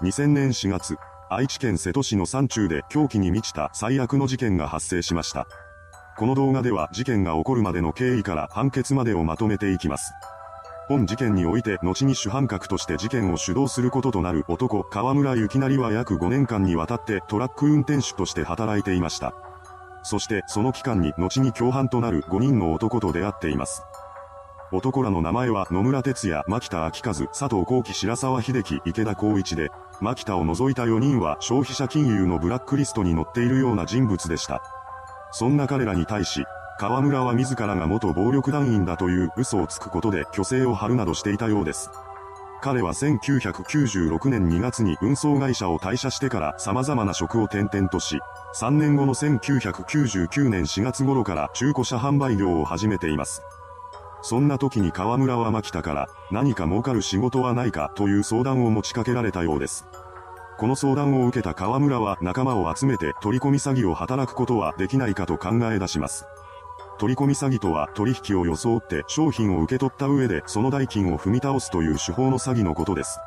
2000年4月、愛知県瀬戸市の山中で狂気に満ちた最悪の事件が発生しました。この動画では事件が起こるまでの経緯から判決までをまとめていきます。本事件において後に主犯格として事件を主導することとなる男河村幸成は約5年間にわたってトラック運転手として働いていました。そしてその期間に後に共犯となる5人の男と出会っています。男らの名前は野村哲也、牧田昭和、佐藤幸喜、白沢秀樹、池田光一で、牧田を除いた4人は消費者金融のブラックリストに載っているような人物でした。そんな彼らに対し、河村は自らが元暴力団員だという嘘をつくことで虚勢を張るなどしていたようです。彼は1996年2月に運送会社を退社してから様々な職を転々とし、3年後の1999年4月頃から中古車販売業を始めています。そんな時に河村は牧田から何か儲かる仕事はないかという相談を持ちかけられたようです。この相談を受けた河村は仲間を集めて取り込み詐欺を働くことはできないかと考え出します。取り込み詐欺とは取引を装って商品を受け取った上でその代金を踏み倒すという手法の詐欺のことです。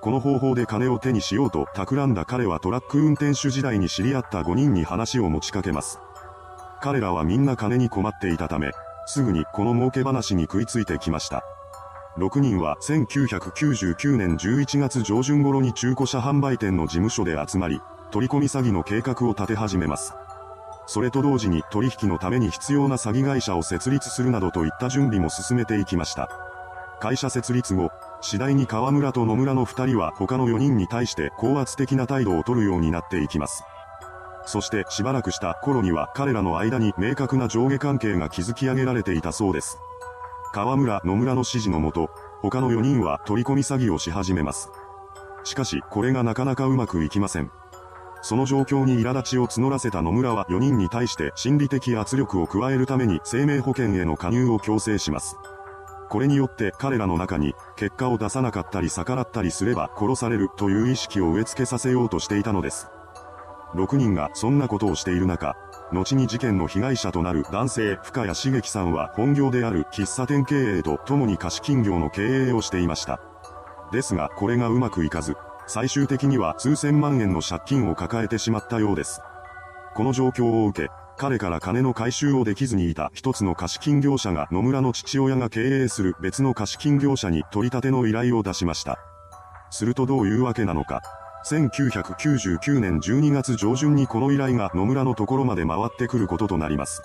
この方法で金を手にしようと企んだ彼はトラック運転手時代に知り合った5人に話を持ちかけます。彼らはみんな金に困っていたため、すぐにこの儲け話に食いついてきました。6人は1999年11月上旬頃に中古車販売店の事務所で集まり、取り込み詐欺の計画を立て始めます。それと同時に取引のために必要な詐欺会社を設立するなどといった準備も進めていきました。会社設立後、次第に河村と野村の二人は他の4人に対して高圧的な態度を取るようになっていきます。そしてしばらくした頃には彼らの間に明確な上下関係が築き上げられていたそうです。河村、野村の指示のもと、他の4人は取り込み詐欺をし始めます。しかし、これがなかなかうまくいきません。その状況に苛立ちを募らせた野村は4人に対して心理的圧力を加えるために生命保険への加入を強制します。これによって彼らの中に結果を出さなかったり逆らったりすれば殺されるという意識を植え付けさせようとしていたのです。6人がそんなことをしている中、後に事件の被害者となる男性深谷茂樹さんは本業である喫茶店経営と共に貸金業の経営をしていました。ですがこれがうまくいかず、最終的には数千万円の借金を抱えてしまったようです。この状況を受け、彼から金の回収をできずにいた一つの貸金業者が野村の父親が経営する別の貸金業者に取り立ての依頼を出しました。するとどういうわけなのか、1999年12月上旬にこの依頼が野村のところまで回ってくることとなります。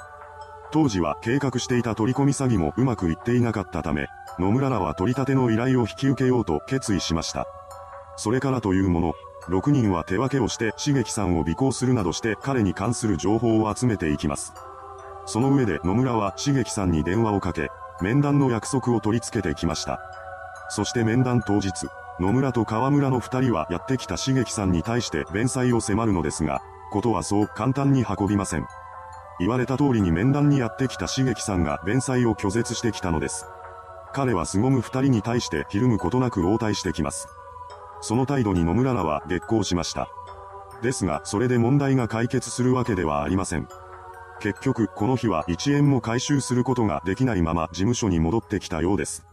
当時は計画していた取り込み詐欺もうまくいっていなかったため、野村らは取り立ての依頼を引き受けようと決意しました。それからというもの、6人は手分けをして茂樹さんを尾行するなどして彼に関する情報を集めていきます。その上で野村は茂樹さんに電話をかけ、面談の約束を取り付けてきました。そして面談当日、野村と河村の二人はやってきた茂樹さんに対して弁済を迫るのですが、ことはそう簡単に運びません。言われた通りに面談にやってきた茂樹さんが弁済を拒絶してきたのです。彼は凄む二人に対してひるむことなく応対してきます。その態度に野村らは激高しました。ですが、それで問題が解決するわけではありません。結局、この日は1円も回収することができないまま事務所に戻ってきたようです。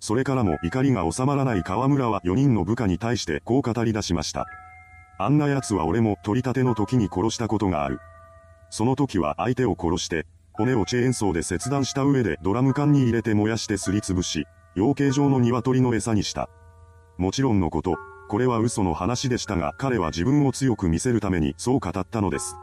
それからも怒りが収まらない河村は4人の部下に対してこう語り出しました。あんな奴は俺も取り立ての時に殺したことがある。その時は相手を殺して、骨をチェーンソーで切断した上でドラム缶に入れて燃やしてすりつぶし、養鶏場の鶏の餌にした。もちろんのこと、これは嘘の話でしたが彼は自分を強く見せるためにそう語ったのです。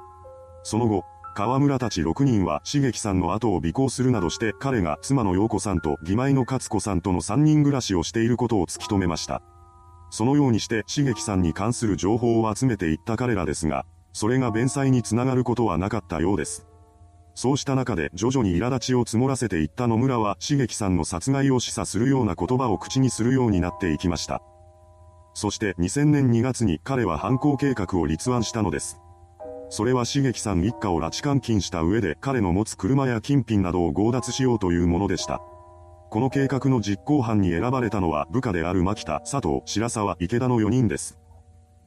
その後、河村たち6人は茂樹さんの後を尾行するなどして彼が妻の陽子さんと義妹の勝子さんとの3人暮らしをしていることを突き止めました。そのようにして茂樹さんに関する情報を集めていった彼らですが、それが弁済につながることはなかったようです。そうした中で徐々に苛立ちを積もらせていった野村は茂樹さんの殺害を示唆するような言葉を口にするようになっていきました。そして2000年2月に彼は犯行計画を立案したのです。それは茂樹さん一家を拉致監禁した上で彼の持つ車や金品などを強奪しようというものでした。この計画の実行犯に選ばれたのは部下である牧田、佐藤、白沢、池田の4人です。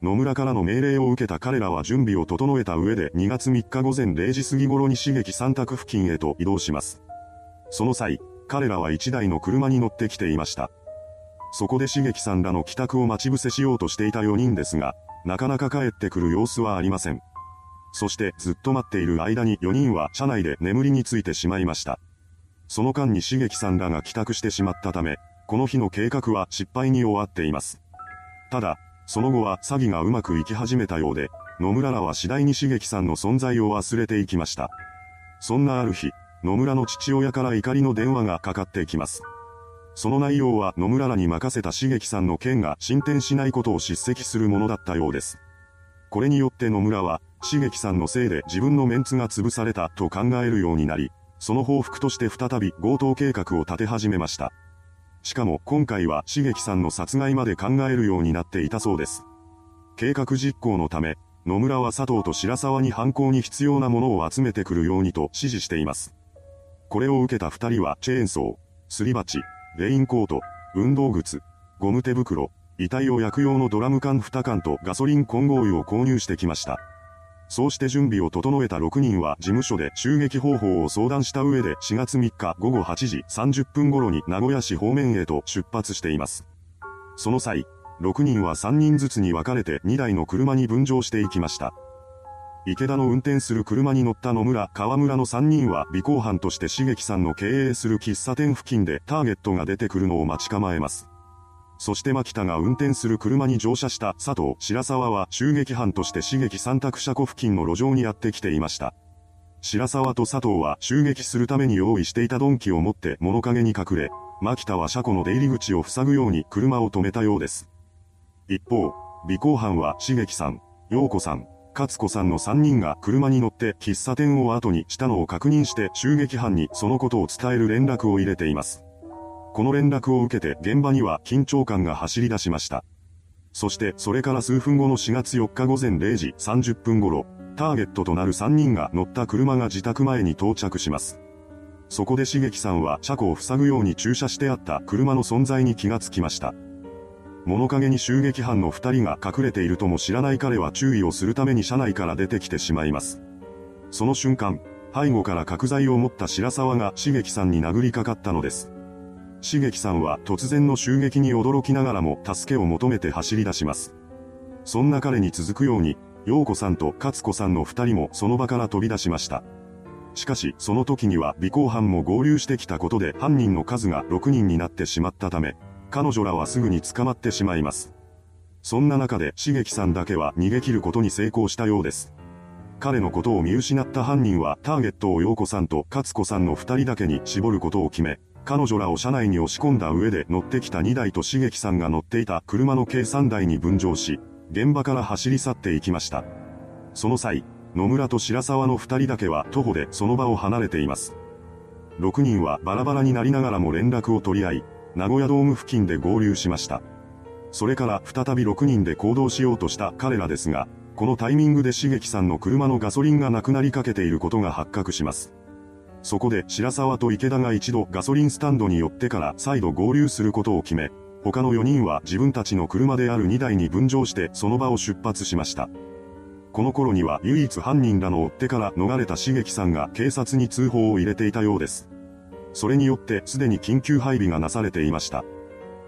野村からの命令を受けた彼らは準備を整えた上で2月3日午前0時過ぎ頃に茂樹三択付近へと移動します。その際、彼らは1台の車に乗ってきていました。そこで茂樹さんらの帰宅を待ち伏せしようとしていた4人ですが、なかなか帰ってくる様子はありません。そしてずっと待っている間に4人は車内で眠りについてしまいました。その間に茂樹さんらが帰宅してしまったため、この日の計画は失敗に終わっています。ただ、その後は詐欺がうまくいき始めたようで、野村らは次第に茂樹さんの存在を忘れていきました。そんなある日、野村の父親から怒りの電話がかかってきます。その内容は野村らに任せた茂樹さんの件が進展しないことを叱責するものだったようです。これによって野村は、茂樹さんのせいで自分のメンツが潰されたと考えるようになり、その報復として再び強盗計画を立て始めました。しかも今回は茂樹さんの殺害まで考えるようになっていたそうです。計画実行のため、野村は佐藤と白沢に犯行に必要なものを集めてくるようにと指示しています。これを受けた二人はチェーンソー、すり鉢、レインコート、運動靴、ゴム手袋、遺体を焼く用のドラム缶2缶とガソリン混合油を購入してきました。そうして準備を整えた6人は事務所で襲撃方法を相談した上で4月3日午後8時30分頃に名古屋市方面へと出発しています。その際、6人は3人ずつに分かれて2台の車に分乗していきました。池田の運転する車に乗った野村、川村の3人は尾行犯として茂樹さんの経営する喫茶店付近でターゲットが出てくるのを待ち構えます。そして牧田が運転する車に乗車した佐藤白沢は襲撃犯として刺激三択車庫付近の路上にやってきていました。白沢と佐藤は襲撃するために用意していた鈍器を持って物陰に隠れ、牧田は車庫の出入り口を塞ぐように車を止めたようです。一方、尾行犯は茂樹さん、陽子さん、勝子さんの3人が車に乗って喫茶店を後にしたのを確認して襲撃犯にそのことを伝える連絡を入れています。この連絡を受けて現場には緊張感が走り出しました。そしてそれから数分後の4月4日午前0時30分頃、ターゲットとなる3人が乗った車が自宅前に到着します。そこで茂樹さんは車庫を塞ぐように駐車してあった車の存在に気がつきました。物陰に襲撃犯の2人が隠れているとも知らない彼は注意をするために車内から出てきてしまいます。その瞬間、背後から角材を持った白沢が茂樹さんに殴りかかったのです。茂樹さんは突然の襲撃に驚きながらも助けを求めて走り出します。そんな彼に続くように、陽子さんと勝子さんの二人もその場から飛び出しました。しかし、その時には尾行犯も合流してきたことで犯人の数が6人になってしまったため、彼女らはすぐに捕まってしまいます。そんな中で茂樹さんだけは逃げ切ることに成功したようです。彼のことを見失った犯人はターゲットを陽子さんと勝子さんの二人だけに絞ることを決め、彼女らを車内に押し込んだ上で乗ってきた2台と茂樹さんが乗っていた車の計3台に分乗し、現場から走り去っていきました。その際、野村と白沢の2人だけは徒歩でその場を離れています。6人はバラバラになりながらも連絡を取り合い、名古屋ドーム付近で合流しました。それから再び6人で行動しようとした彼らですが、このタイミングで茂樹さんの車のガソリンがなくなりかけていることが発覚します。そこで白沢と池田が一度ガソリンスタンドに寄ってから再度合流することを決め、他の4人は自分たちの車である2台に分乗してその場を出発しました。この頃には唯一犯人らの追ってから逃れた茂樹さんが警察に通報を入れていたようです。それによってすでに緊急配備がなされていました。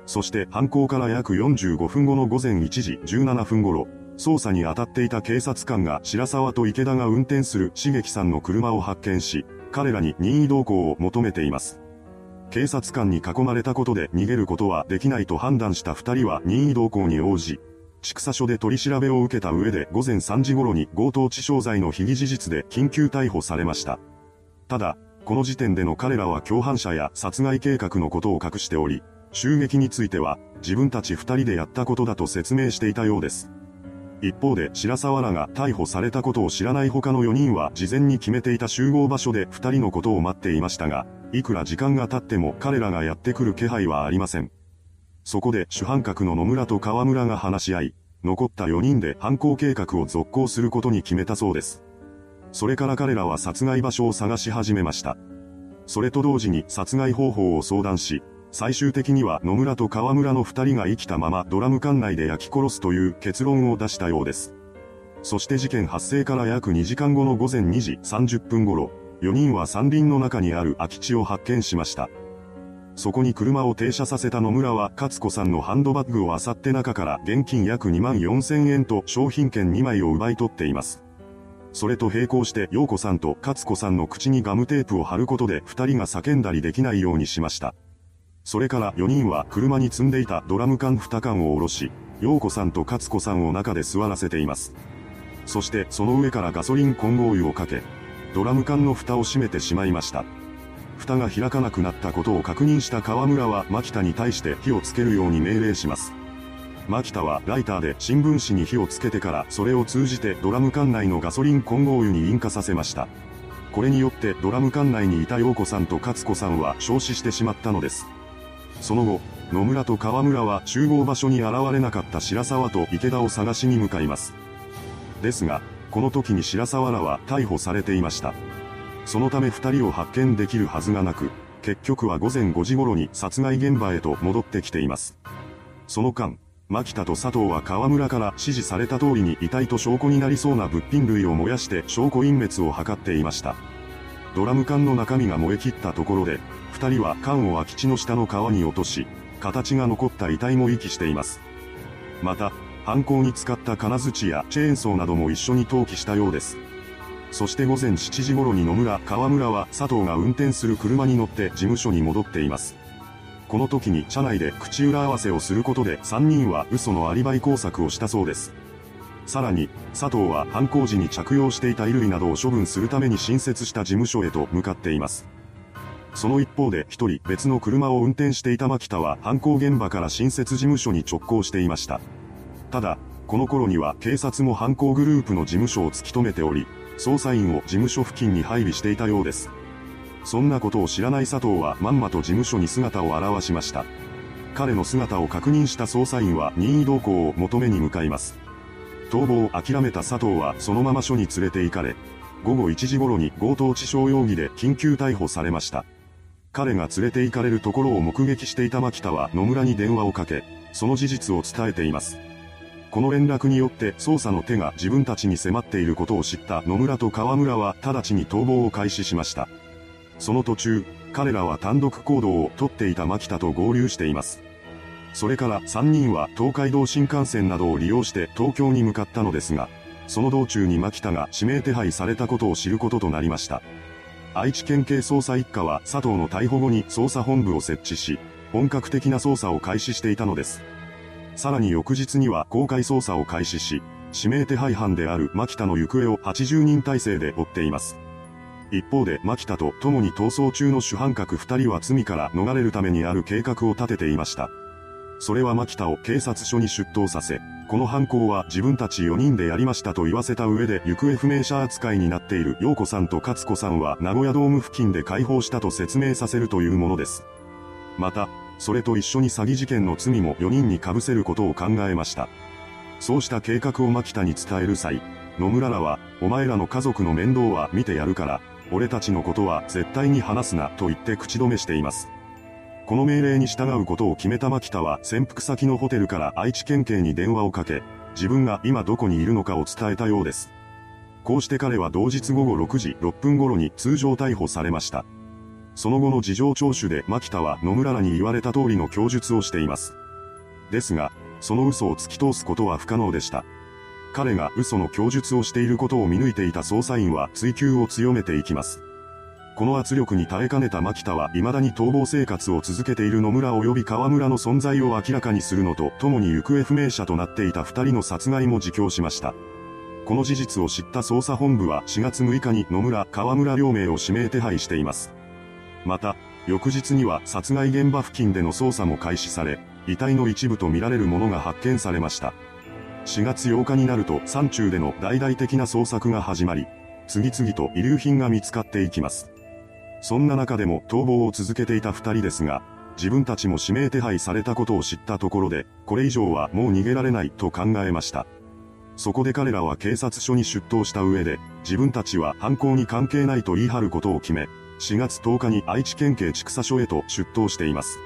そして犯行から約45分後の午前1時17分頃、捜査に当たっていた警察官が白沢と池田が運転する茂樹さんの車を発見し、彼らに任意同行を求めています。警察官に囲まれたことで逃げることはできないと判断した二人は任意同行に応じ、畜産所で取り調べを受けた上で午前3時頃に強盗致傷罪の被疑事実で緊急逮捕されました。ただ、この時点での彼らは共犯者や殺害計画のことを隠しており、襲撃については自分たち二人でやったことだと説明していたようです。一方で白沢らが逮捕されたことを知らない他の4人は事前に決めていた集合場所で2人のことを待っていましたが、いくら時間が経っても彼らがやってくる気配はありません。そこで主犯格の野村と河村が話し合い、残った4人で犯行計画を続行することに決めたそうです。それから彼らは殺害場所を探し始めました。それと同時に殺害方法を相談し、最終的には野村と河村の二人が生きたままドラム缶内で焼き殺すという結論を出したようです。そして事件発生から約2時間後の午前2時30分頃、4人は山林の中にある空き地を発見しました。そこに車を停車させた野村は勝子さんのハンドバッグを漁って中から現金約2万4千円と商品券2枚を奪い取っています。それと並行して陽子さんと勝子さんの口にガムテープを貼ることで2人が叫んだりできないようにしました。それから4人は車に積んでいたドラム缶2缶を下ろし、陽子さんと勝子さんを中で座らせています。そしてその上からガソリン混合油をかけ、ドラム缶の蓋を閉めてしまいました。蓋が開かなくなったことを確認した河村は牧田に対して火をつけるように命令します。牧田はライターで新聞紙に火をつけてからそれを通じてドラム缶内のガソリン混合油に引火させました。これによってドラム缶内にいた陽子さんと勝子さんは焼死してしまったのです。その後、野村と河村は集合場所に現れなかった白沢と池田を探しに向かいます。ですが、この時に白沢らは逮捕されていました。そのため二人を発見できるはずがなく、結局は午前5時頃に殺害現場へと戻ってきています。その間、牧田と佐藤は河村から指示された通りに遺体と証拠になりそうな物品類を燃やして証拠隠滅を図っていました。ドラム缶の中身が燃え切ったところで、二人は缶を空き地の下の川に落とし、形が残った遺体も遺棄しています。また、犯行に使った金槌やチェーンソーなども一緒に投棄したようです。そして午前7時頃に野村、川村は佐藤が運転する車に乗って事務所に戻っています。この時に車内で口裏合わせをすることで3人は嘘のアリバイ工作をしたそうです。さらに、佐藤は犯行時に着用していた衣類などを処分するために新設した事務所へと向かっています。その一方で一人別の車を運転していた牧田は犯行現場から新設事務所に直行していました。ただ、この頃には警察も犯行グループの事務所を突き止めており、捜査員を事務所付近に配備していたようです。そんなことを知らない佐藤はまんまと事務所に姿を現しました。彼の姿を確認した捜査員は任意同行を求めに向かいます。逃亡を諦めた佐藤はそのまま署に連れて行かれ、午後1時頃に強盗致傷容疑で緊急逮捕されました。彼が連れて行かれるところを目撃していた牧田は野村に電話をかけ、その事実を伝えています。この連絡によって捜査の手が自分たちに迫っていることを知った野村と河村は直ちに逃亡を開始しました。その途中、彼らは単独行動をとっていた牧田と合流しています。それから3人は東海道新幹線などを利用して東京に向かったのですが、その道中に牧田が指名手配されたことを知ることとなりました。愛知県警捜査一課は佐藤の逮捕後に捜査本部を設置し、本格的な捜査を開始していたのです。さらに翌日には公開捜査を開始し、指名手配犯である牧田の行方を80人体制で追っています。一方で牧田と共に逃走中の主犯格2人は罪から逃れるためにある計画を立てていました。それは牧田を警察署に出頭させ、この犯行は自分たち4人でやりましたと言わせた上で行方不明者扱いになっている陽子さんと勝子さんは名古屋ドーム付近で解放したと説明させるというものです。また、それと一緒に詐欺事件の罪も4人に被せることを考えました。そうした計画を牧田に伝える際、野村らは、お前らの家族の面倒は見てやるから、俺たちのことは絶対に話すなと言って口止めしています。この命令に従うことを決めた牧田は潜伏先のホテルから愛知県警に電話をかけ、自分が今どこにいるのかを伝えたようです。こうして彼は同日午後6時6分頃に通常逮捕されました。その後の事情聴取で牧田は野村らに言われた通りの供述をしています。ですが、その嘘を突き通すことは不可能でした。彼が嘘の供述をしていることを見抜いていた捜査員は追及を強めていきます。この圧力に耐えかねた牧田は未だに逃亡生活を続けている野村及び河村の存在を明らかにするのと共に行方不明者となっていた二人の殺害も自供しました。この事実を知った捜査本部は4月6日に野村、河村両名を指名手配しています。また、翌日には殺害現場付近での捜査も開始され、遺体の一部とみられるものが発見されました。4月8日になると山中での大々的な捜索が始まり、次々と遺留品が見つかっていきます。そんな中でも逃亡を続けていた二人ですが、自分たちも指名手配されたことを知ったところで、これ以上はもう逃げられないと考えました。そこで彼らは警察署に出頭した上で、自分たちは犯行に関係ないと言い張ることを決め、4月10日に愛知県警畜佐署へと出頭しています。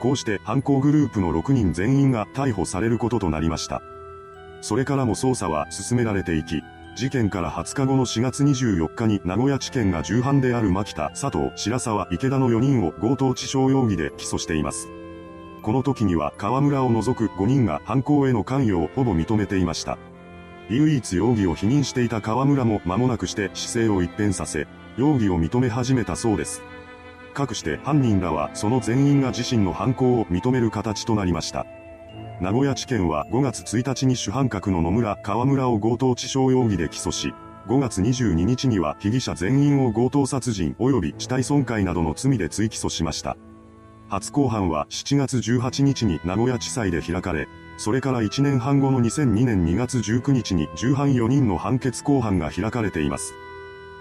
こうして犯行グループの6人全員が逮捕されることとなりました。それからも捜査は進められていき、事件から20日後の4月24日に名古屋地検が重犯である牧田、佐藤、白沢、池田の4人を強盗致傷容疑で起訴しています。この時には河村を除く5人が犯行への関与をほぼ認めていました。唯一容疑を否認していた河村も間もなくして姿勢を一変させ、容疑を認め始めたそうです。かくして犯人らはその全員が自身の犯行を認める形となりました。名古屋地検は5月1日に主犯格の野村河村を強盗致傷容疑で起訴し、5月22日には被疑者全員を強盗殺人及び死体損壊などの罪で追起訴しました。初公判は7月18日に名古屋地裁で開かれ、それから1年半後の2002年2月19日に重犯4人の判決公判が開かれています。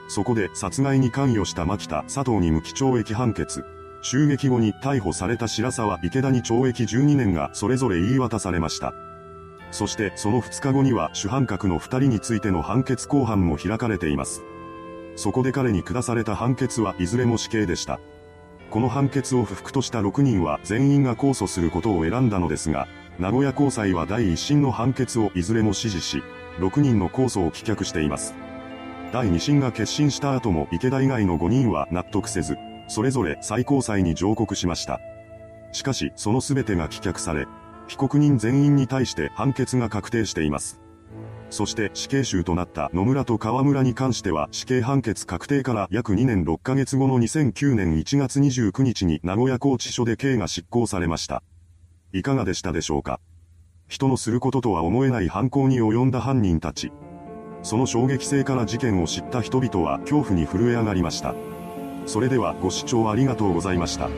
そこで殺害に関与した牧田、佐藤に無期懲役判決。襲撃後に逮捕された白沢、池田に懲役12年がそれぞれ言い渡されました。そしてその2日後には主犯格の2人についての判決公判も開かれています。そこで彼に下された判決はいずれも死刑でした。この判決を不服とした6人は全員が控訴することを選んだのですが、名古屋高裁は第一審の判決をいずれも支持し、6人の控訴を棄却しています。第二審が決審した後も池田以外の5人は納得せず、それぞれ最高裁に上告しました。しかし、その全てが棄却され、被告人全員に対して判決が確定しています。そして死刑囚となった野村と河村に関しては死刑判決確定から約2年6ヶ月後の2009年1月29日に名古屋拘置所で刑が執行されました。いかがでしたでしょうか？人のすることとは思えない犯行に及んだ犯人たち。その衝撃性から事件を知った人々は恐怖に震え上がりました。それではご視聴ありがとうございました。